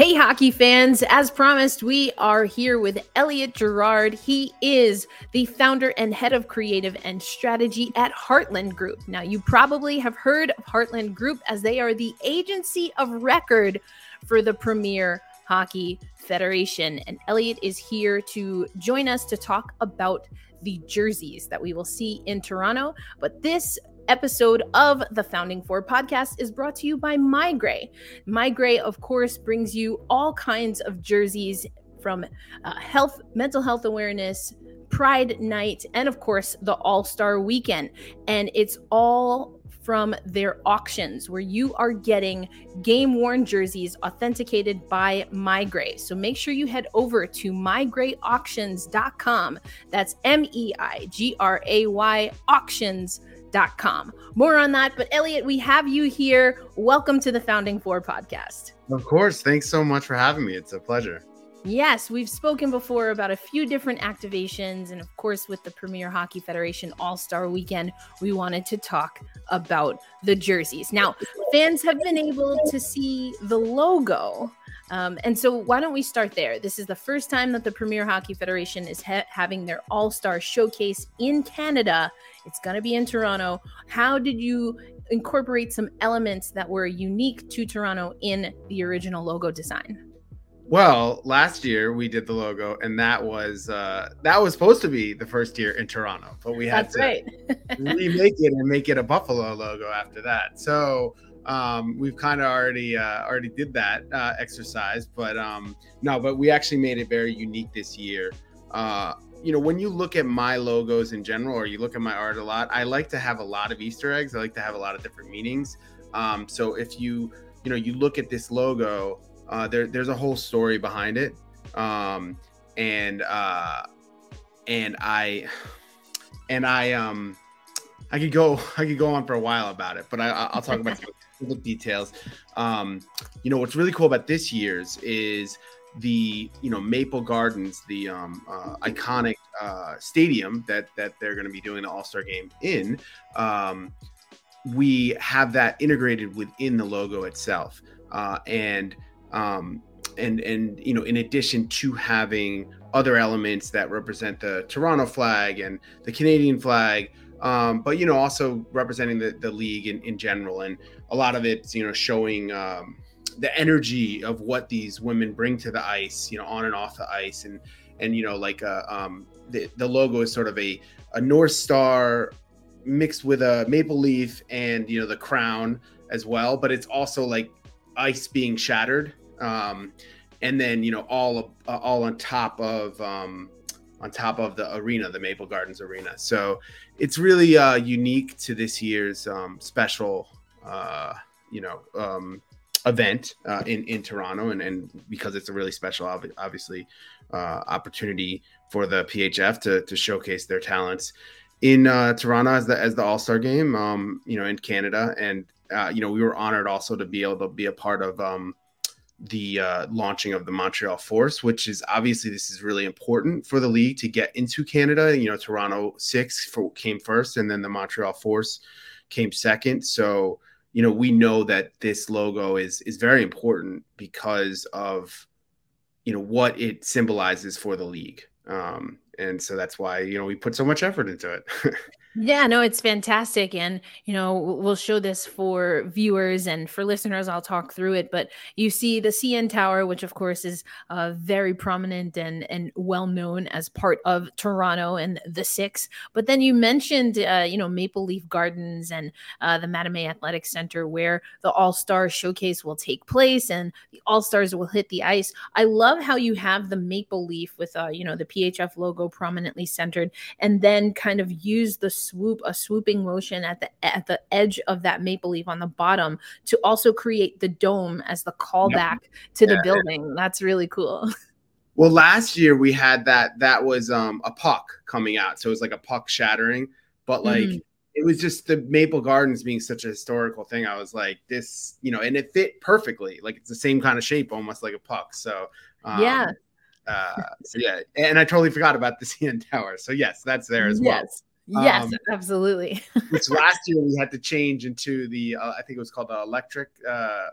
Hey, hockey fans. As promised, we are here with Elliot Gerard. He is the founder and head of creative and strategy at Heartland Group. Now, you probably have heard of Heartland Group as they are the agency of record for the Premier Hockey Federation. And Elliot is here to join us to talk about the jerseys that we will see in Toronto. But this episode of the Founding Four podcast is brought to you by MeiGray. MeiGray, of course, brings you all kinds of jerseys from uh, health, mental health awareness, Pride Night, and of course, the All Star Weekend. And it's all from their auctions where you are getting game worn jerseys authenticated by MeiGray. So make sure you head over to meigrayauctions.com. That's M E I G R A Y auctions.com Com. More on that, but Elliot, we have you here. Welcome to the Founding Four podcast. Of course. Thanks so much for having me. It's a pleasure. Yes, we've spoken before about a few different activations. And of course, with the Premier Hockey Federation All Star Weekend, we wanted to talk about the jerseys. Now, fans have been able to see the logo um, and so, why don't we start there? This is the first time that the Premier Hockey Federation is ha- having their All Star Showcase in Canada. It's going to be in Toronto. How did you incorporate some elements that were unique to Toronto in the original logo design? Well, last year we did the logo, and that was uh, that was supposed to be the first year in Toronto, but we had That's to right. remake it and make it a Buffalo logo after that. So um, we've kind of already uh, already did that uh, exercise, but um, no, but we actually made it very unique this year. Uh, you know, when you look at my logos in general, or you look at my art a lot, I like to have a lot of Easter eggs. I like to have a lot of different meanings. Um, so if you you know you look at this logo, uh, there there's a whole story behind it, um, and uh, and I and I um I could go I could go on for a while about it, but I, will talk about the details. Um, you know what's really cool about this year's is the you know Maple Gardens, the um, uh, iconic uh, stadium that that they're going to be doing the All Star game in. Um, we have that integrated within the logo itself, uh, and um, and and you know in addition to having other elements that represent the Toronto flag and the Canadian flag um, but you know also representing the, the league in, in general and a lot of it's you know showing um, the energy of what these women bring to the ice you know on and off the ice. And and you know like uh, um, the, the logo is sort of a, a north star mixed with a maple leaf and you know the crown as well. But it's also like ice being shattered. Um, and then you know all uh, all on top of um, on top of the arena, the Maple Gardens Arena. So it's really uh, unique to this year's um, special, uh, you know, um, event uh, in in Toronto, and and because it's a really special, obviously, uh, opportunity for the PHF to to showcase their talents in uh, Toronto as the as the All Star Game, um, you know, in Canada, and uh, you know, we were honored also to be able to be a part of. The uh, launching of the Montreal Force, which is obviously this is really important for the league to get into Canada. You know, Toronto six for, came first, and then the Montreal Force came second. So you know, we know that this logo is is very important because of you know what it symbolizes for the league. Um, and so that's why you know we put so much effort into it. Yeah, no, it's fantastic. And, you know, we'll show this for viewers and for listeners. I'll talk through it. But you see the CN Tower, which, of course, is uh, very prominent and, and well known as part of Toronto and the Six. But then you mentioned, uh, you know, Maple Leaf Gardens and uh, the Mattamy Athletic Center, where the All Star Showcase will take place and the All Stars will hit the ice. I love how you have the Maple Leaf with, uh, you know, the PHF logo prominently centered and then kind of use the swoop, a swooping motion at the at the edge of that maple leaf on the bottom to also create the dome as the callback to the yeah. building. That's really cool. Well, last year we had that that was um a puck coming out. So it was like a puck shattering, but like mm-hmm. it was just the Maple Gardens being such a historical thing. I was like, this, you know, and it fit perfectly. Like it's the same kind of shape, almost like a puck. So um, yeah. Uh, so yeah, and I totally forgot about the CN Tower. So yes, that's there as well. Yes, um, absolutely. which last year we had to change into the uh, I think it was called the electric uh,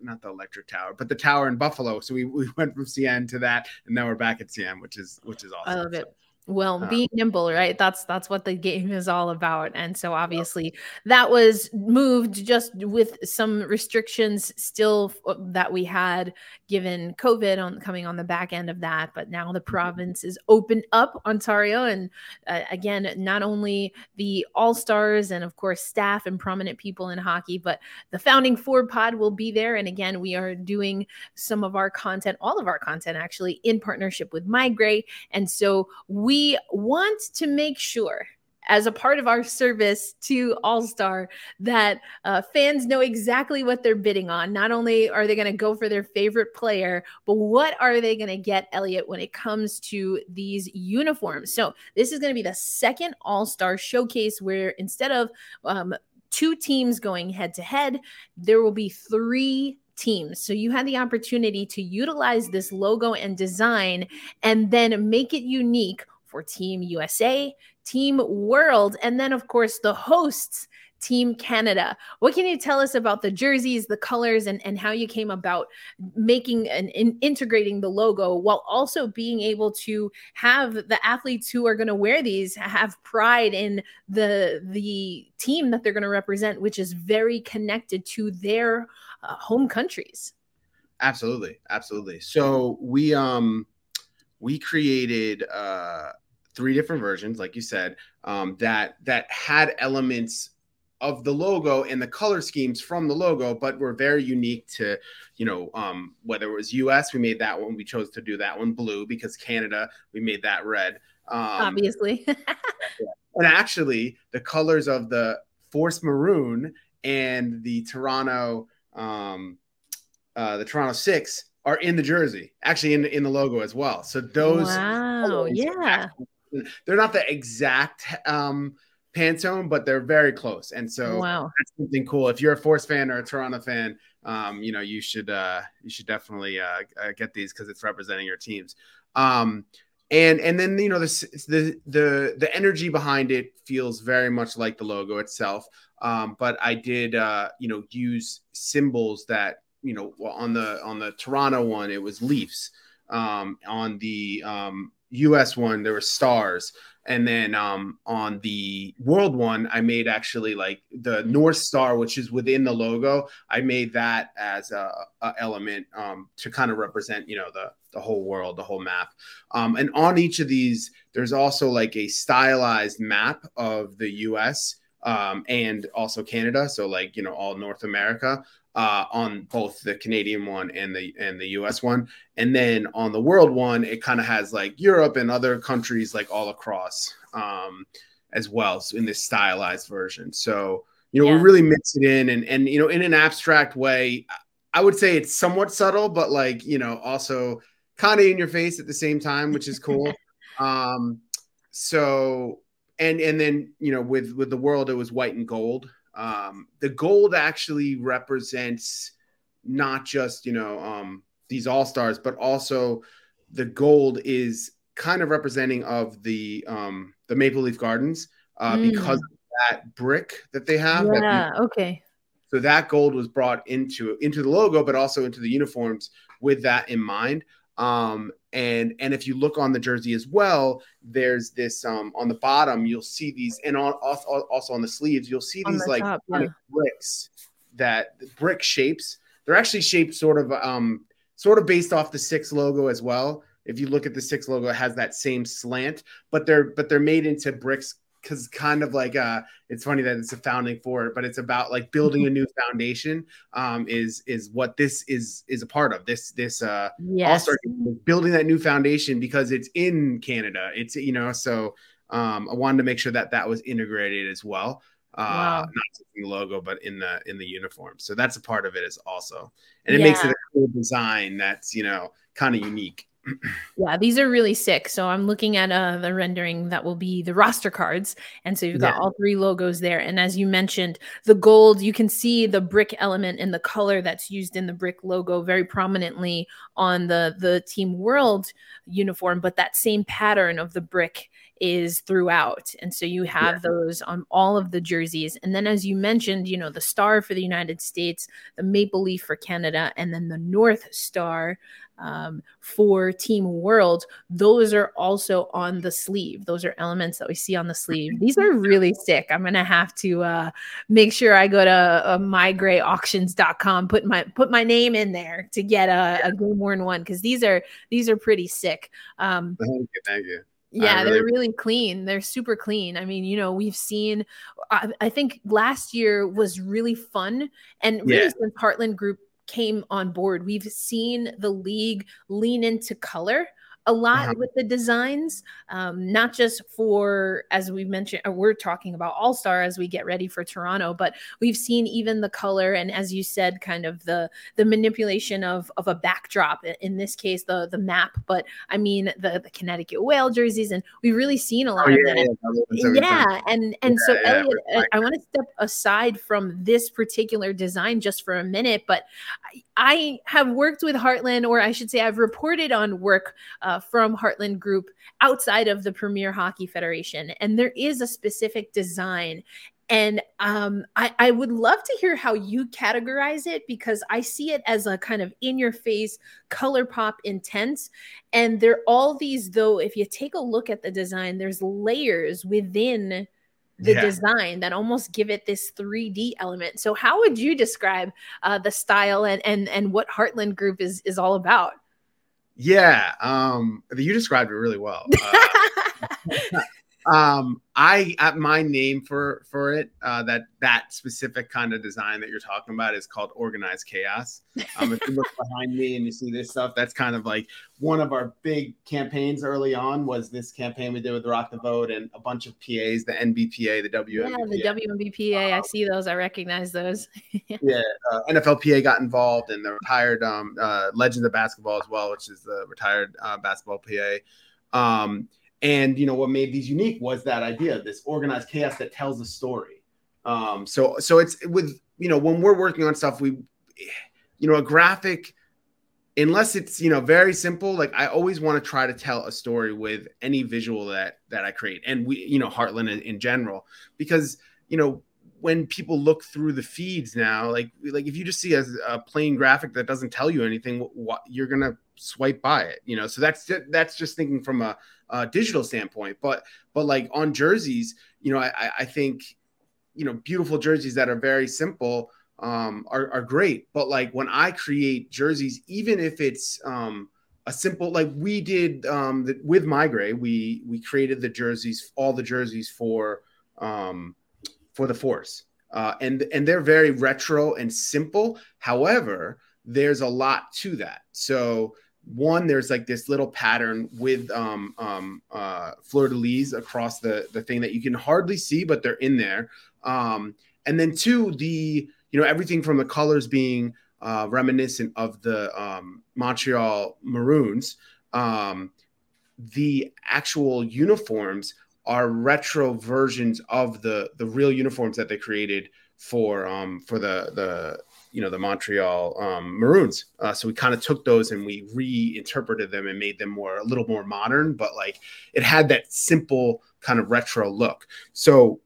not the electric tower, but the tower in Buffalo. So we, we went from CN to that, and now we're back at CN, which is which is awesome. I love it well uh, being nimble right that's that's what the game is all about and so obviously that was moved just with some restrictions still uh, that we had given covid on coming on the back end of that but now the mm-hmm. province is opened up ontario and uh, again not only the all stars and of course staff and prominent people in hockey but the founding four pod will be there and again we are doing some of our content all of our content actually in partnership with MeiGray and so we we want to make sure as a part of our service to All Star that uh, fans know exactly what they're bidding on. Not only are they going to go for their favorite player, but what are they going to get, Elliot, when it comes to these uniforms? So, this is going to be the second All Star showcase where instead of um, two teams going head to head, there will be three teams. So you had the opportunity to utilize this logo and design and then make it unique Team USA, Team World, and then, of course, the hosts, Team Canada. What can you tell us about the jerseys, the colors, and, and how you came about making and in, integrating the logo while also being able to have the athletes who are going to wear these have pride in the the team that they're going to represent, which is very connected to their uh, home countries? Absolutely, absolutely. So we um we created uh, three different versions, like you said, um, that that had elements of the logo and the color schemes from the logo, but were very unique to, you know, um, whether it was US, we made that one. We chose to do that one blue because Canada, we made that red. Um, Obviously. and actually, the colors of the Force Maroon and the Toronto, um, uh, the Toronto Six are in the jersey, actually in the, in the logo as well. So those, wow, yeah, they're not the exact um, Pantone, but they're very close. And so wow. that's something cool. If you're a Force fan or a Toronto fan, um, you know you should uh, you should definitely uh, uh, get these because it's representing your teams. Um, and and then you know the the the the energy behind it feels very much like the logo itself. Um, but I did uh, you know use symbols that you know on the on the Toronto one it was Leafs. Um, on the um, US one there were stars, and then um, on the world one I made actually like the North Star, which is within the logo. I made that as a, a element um, to kind of represent you know the the whole world, the whole map. Um, and on each of these, there's also like a stylized map of the US um, and also Canada. So like you know all North America uh, on both the Canadian one and the and the US one, and then on the world one, it kind of has like Europe and other countries like all across um, as well so in this stylized version. So you know yeah. we really mix it in and and you know in an abstract way. I would say it's somewhat subtle, but like you know also kind of in your face at the same time, which is cool. um, so and and then you know with with the world it was white and gold um, the gold actually represents not just you know um, these all stars, but also the gold is kind of representing of the um, the Maple Leaf Gardens uh, mm. because of that brick that they have. Yeah. okay. So that gold was brought into into the logo, but also into the uniforms with that in mind. Um, and and if you look on the jersey as well, there's this um, on the bottom. You'll see these, and on, also, also on the sleeves, you'll see these the like top, yeah. bricks that brick shapes. They're actually shaped sort of um, sort of based off the six logo as well. If you look at the six logo, it has that same slant, but they're but they're made into bricks because kind of like uh it's funny that it's a founding for it but it's about like building a new foundation um is is what this is is a part of. This this uh yes. building that new foundation because it's in canada. It's you know so um i wanted to make sure that that was integrated as well. Uh wow. not just in the logo but in the in the uniform. So that's a part of it as also. And it yeah. makes it a cool design that's you know kind of unique yeah, these are really sick. So I'm looking at uh, the rendering that will be the roster cards. And so you've got yeah. all three logos there. And as you mentioned, the gold, you can see the brick element and the color that's used in the brick logo very prominently on the, the Team World uniform. But that same pattern of the brick is throughout. And so you have yeah. those on all of the jerseys. And then, as you mentioned, you know, the star for the United States, the maple leaf for Canada, and then the North Star um, for Team World, those are also on the sleeve. Those are elements that we see on the sleeve. These are really sick. I'm gonna have to uh, make sure I go to uh, meigrayauctions.com, put my put my name in there to get a, a game worn one because these are these are pretty sick. Um, thank you, thank you. Yeah, really... they're really clean. They're super clean. I mean, you know, we've seen. I, I think last year was really fun, and really yeah. since Heartland Group came on board, we've seen the league lean into color a lot uh-huh. with the designs, um, not just for, as we mentioned, uh, we're talking about All Star as we get ready for Toronto, but we've seen even the color and, as you said, kind of the the manipulation of of a backdrop. In this case, the the map, but I mean the the Connecticut Whale jerseys, and we've really seen a lot oh, of yeah, that. Yeah, yeah. and and yeah, so Elliot, I, I want to step aside from this particular design just for a minute, but I, I have worked with Heartland, or I should say, I've reported on work. Uh, from Heartland Group outside of the Premier Hockey Federation. And there is a specific design. And um, I, I would love to hear how you categorize it because I see it as a kind of in your face, color pop intense. And there are all these, though, if you take a look at the design, there's layers within the yeah. design that almost give it this 3D element. So how would you describe uh, the style and, and and what Heartland Group is is all about? Yeah, um, you described it really well. Uh, um, I at my name for for it uh, that that specific kind of design that you're talking about is called organized chaos. Um, if you look behind me and you see this stuff, that's kind of like one of our big campaigns early on was this campaign we did with Rock the Vote and a bunch of PAs, the NBPA, the WNBPA. Yeah, the WNBPA. Um, I see those. I recognize those. yeah, uh, NFLPA got involved and the retired um, uh, Legends of Basketball as well, which is the retired uh, basketball PA. Um, and you know what made these unique was that idea, this organized chaos that tells a story. Um, so so it's with you know when we're working on stuff, we you know a graphic unless it's you know very simple like i always want to try to tell a story with any visual that that i create and we you know heartland in, in, general because you know when people look through the feeds now like like if you just see a, a plain graphic that doesn't tell you anything what, you're gonna swipe by it you know so that's that's just thinking from a uh, digital standpoint. But but like on jerseys, you know, I, I think you know beautiful jerseys that are very simple um, are are great. But like when I create jerseys, even if it's um, a simple like we did um, the, with MeiGray, we we created the jerseys, all the jerseys for um, for the Force. Uh, and and they're very retro and simple. However, there's a lot to that. So one there's like this little pattern with um um uh fleur de lis across the the thing that you can hardly see but they're in there. Um and then two the you know everything from the colors being uh reminiscent of the um montreal maroons um the actual uniforms are retro versions of the the real uniforms that they created for um for the the you know the Montreal um, Maroons. Uh, so we kind of took those and we reinterpreted them and made them more a little more modern, but like it had that simple kind of retro look. So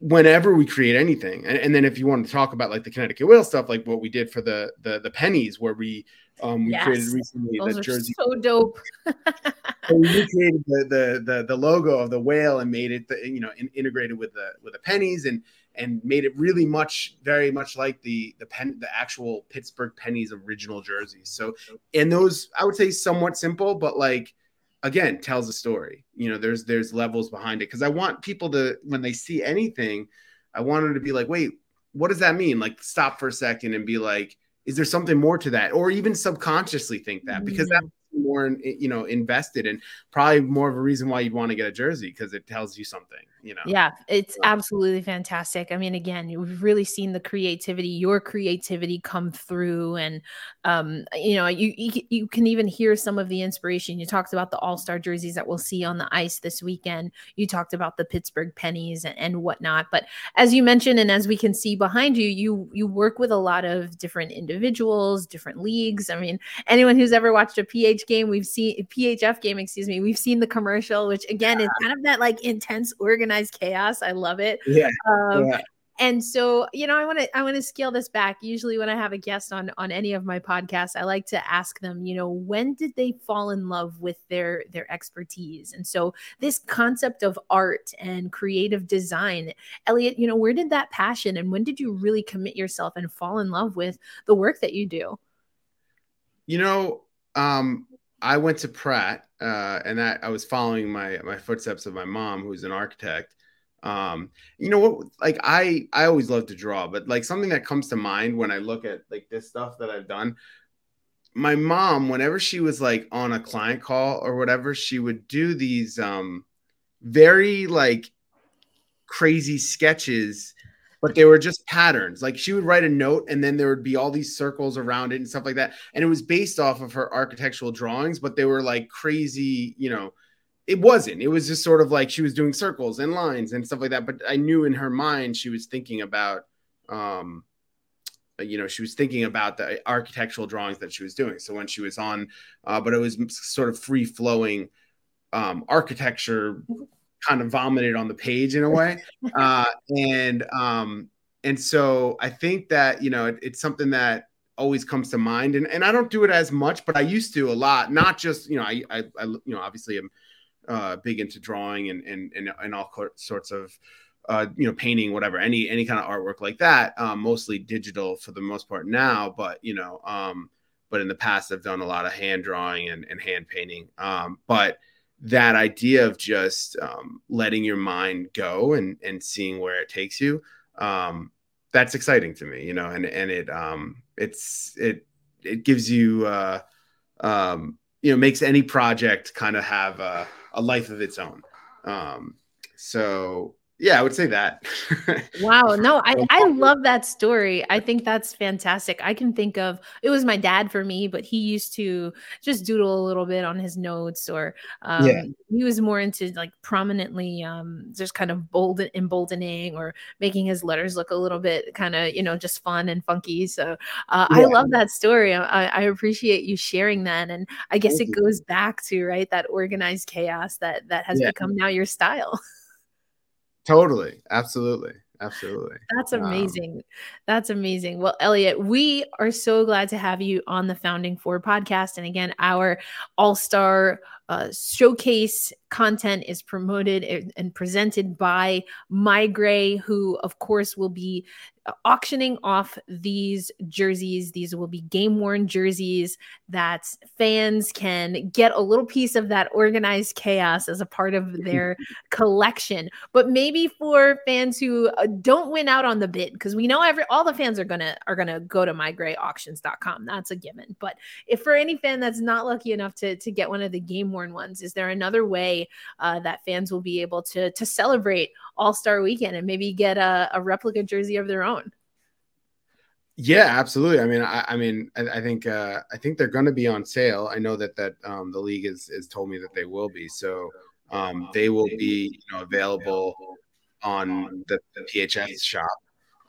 whenever we create anything, and, and then if you want to talk about like the Connecticut Whale stuff, like what we did for the the, the pennies, where we um, we yes. created recently Those the jersey. So dope. so we recreated the, the, the the logo of the whale and made it the, you know in, integrated with the with the pennies and and made it really much very much like the the pen the actual Pittsburgh Pennies original jerseys. So and those I would say somewhat simple, but like again tells a story. You know, there's there's levels behind it because I want people to when they see anything, I want them to be like, wait, what does that mean? Like stop for a second and be like, is there something more to that, or even subconsciously think that because mm-hmm. that's more you know invested and probably more of a reason why you'd want to get a jersey because it tells you something you know. Yeah, it's absolutely fantastic. I mean, again, we've really seen the creativity, your creativity come through, and um, you know, you, you you can even hear some of the inspiration. You talked about the All Star jerseys that we'll see on the ice this weekend. You talked about the Pittsburgh pennies and, and whatnot. But as you mentioned, and as we can see behind you, you you work with a lot of different individuals, different leagues. I mean, anyone who's ever watched a PH game, we've seen PHF game, excuse me, we've seen the commercial, which again is kind of that like intense organized organized chaos. I love it. Yeah. Um, yeah. And so, you know, I want to I want to scale this back. Usually when I have a guest on on any of my podcasts, I like to ask them, you know, when did they fall in love with their their expertise? And so this concept of art and creative design, Elliot, you know, where did that passion and when did you really commit yourself and fall in love with the work that you do? You know, um I went to Pratt, uh, and that I was following my my footsteps of my mom, who's an architect. Um, you know what? Like I I always love to draw, but like something that comes to mind when I look at like this stuff that I've done. My mom, whenever she was like on a client call or whatever, she would do these um very like crazy sketches but they were just patterns. Like she would write a note and then there would be all these circles around it and stuff like that. And it was based off of her architectural drawings, but they were like crazy, you know. It wasn't. It was just sort of like she was doing circles and lines and stuff like that. But I knew in her mind she was thinking about um you know she was thinking about the architectural drawings that she was doing so when she was on uh, but it was sort of free flowing um, architecture kind of vomited on the page in a way. Uh, and um, and so I think that you know it, it's something that always comes to mind, and and I don't do it as much, but I used to a lot. Not just you know I I, I you know obviously I'm uh, big into drawing and and and, and all sorts of. Uh, you know, painting, whatever, any any kind of artwork like that. Um, mostly digital for the most part now, but you know, um, but in the past I've done a lot of hand drawing and, and hand painting. Um, but that idea of just um, letting your mind go and and seeing where it takes you um, that's exciting to me you know and and it um it's it it gives you uh um you know makes any project kind of have a, a life of its own. Um so yeah, I would say that. wow. No, I, I love that story. I think that's fantastic. I can think of it was my dad for me, but he used to just doodle a little bit on his notes, or um, yeah. he was more into like prominently um, just kind of bold emboldening or making his letters look a little bit kind of, you know, just fun and funky. So uh, yeah. I love that story. I, I, appreciate you sharing that. And I guess Thank it you. goes back to, right, that organized chaos that that has yeah. become now your style. Totally. Absolutely. Absolutely. That's amazing. Um, That's amazing. Well, Elliot, we are so glad to have you on the Founding Four podcast. And again, our all star uh, showcase content is promoted and presented by MeiGray, who, of course, will be auctioning off these jerseys. These will be game worn jerseys that fans can get a little piece of that organized chaos as a part of their collection. But maybe for fans who uh, don't win out on the bid, because we know every all the fans are gonna are gonna go to meigrayauctions.com. That's a given. But if for any fan that's not lucky enough to to get one of the game ones, is there another way uh, that fans will be able to to celebrate All Star Weekend and maybe get a, a replica jersey of their own? Yeah, absolutely. I mean, I, I mean, I, I, think uh, I think they're going to be on sale. I know that that um, the league has, has told me that they will be. So um, they will be you know available on the, the PHS shop.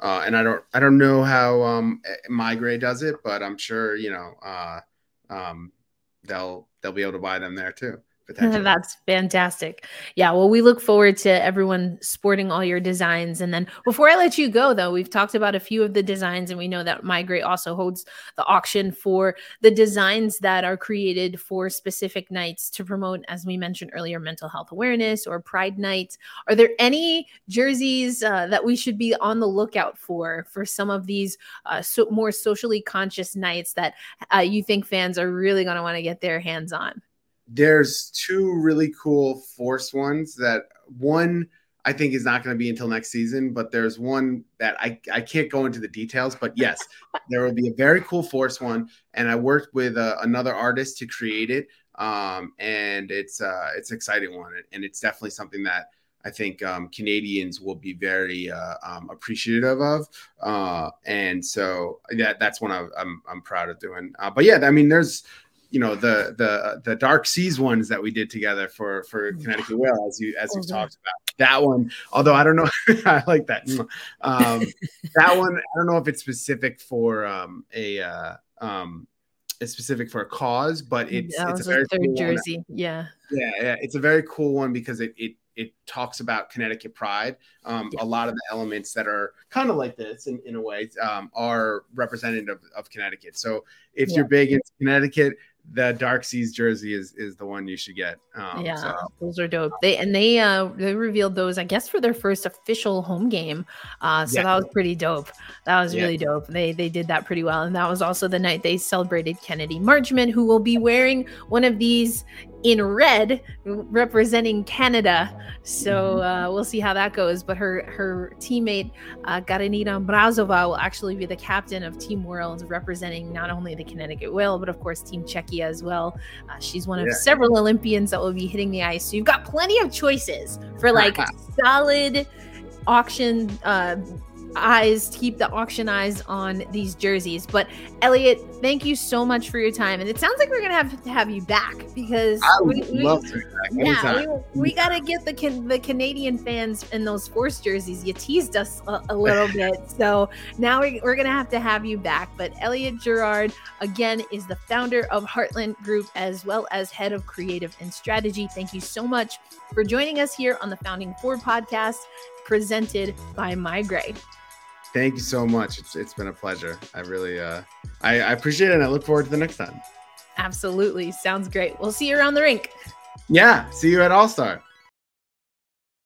Uh, and I don't I don't know how um, MeiGray does it, but I'm sure you know uh, um, they'll they'll be able to buy them there too. That's fantastic. Yeah. Well, we look forward to everyone sporting all your designs. And then before I let you go, though, we've talked about a few of the designs, and we know that MeiGray also holds the auction for the designs that are created for specific nights to promote, as we mentioned earlier, mental health awareness or Pride Night. Are there any jerseys uh, that we should be on the lookout for for some of these uh, so more socially conscious nights that uh, you think fans are really going to want to get their hands on? There's two really cool force ones that one I think is not going to be until next season, but there's one that I, I can't go into the details, but yes, there will be a very cool force one. And I worked with uh, another artist to create it. Um, and it's, uh, it's exciting one. And it's definitely something that I think um, Canadians will be very uh, um, appreciative of, uh, and so yeah, that's one I, I'm I'm proud of doing. Uh, but yeah, I mean, there's you know the the the dark seas ones that we did together for for Connecticut Whale as you as you mm-hmm. talked about that one although I don't know I like that um, that one I don't know if it's specific for um, a uh, um, it's specific for a cause but it's it's a very third cool jersey one. yeah yeah yeah it's a very cool one because it it it talks about Connecticut pride. Um, yeah. A lot of the elements that are kind of like this in, in a way um, are representative of, of Connecticut. So if yeah. you're big in Connecticut, the Dark Seas jersey is is the one you should get. Um, yeah, so. those are dope. They and they uh they revealed those I guess for their first official home game. Uh, so yeah. that was pretty dope. That was yeah. really dope. They they did that pretty well, and that was also the night they celebrated Kennedy Marchment, who will be wearing one of these in red representing Canada. So mm-hmm. uh, we'll see how that goes. But her her teammate uh, Katerina Mrazova will actually be the captain of Team World, representing not only the Connecticut Whale but of course Team Czechia as well. Uh, she's one of yeah. several Olympians that will be hitting the ice. So you've got plenty of choices for like solid auction uh, eyes to keep the auction eyes on these jerseys. But elliot thank you so much for your time. And it sounds like we're gonna have to have you back because we, love we, to yeah we, we, gotta get the the canadian fans in those force jerseys. You teased us a, a little bit. So now we, we're gonna have to have you back. But elliot gerard again is the founder of heartland group as well as head of creative and strategy. Thank you so much for joining us here on the founding four podcast presented by MeiGray Thank you so much. It's it's been a pleasure. I really uh I, I appreciate it and I look forward to the next time. Absolutely. Sounds great. We'll see you around the rink. Yeah. See you at All Star.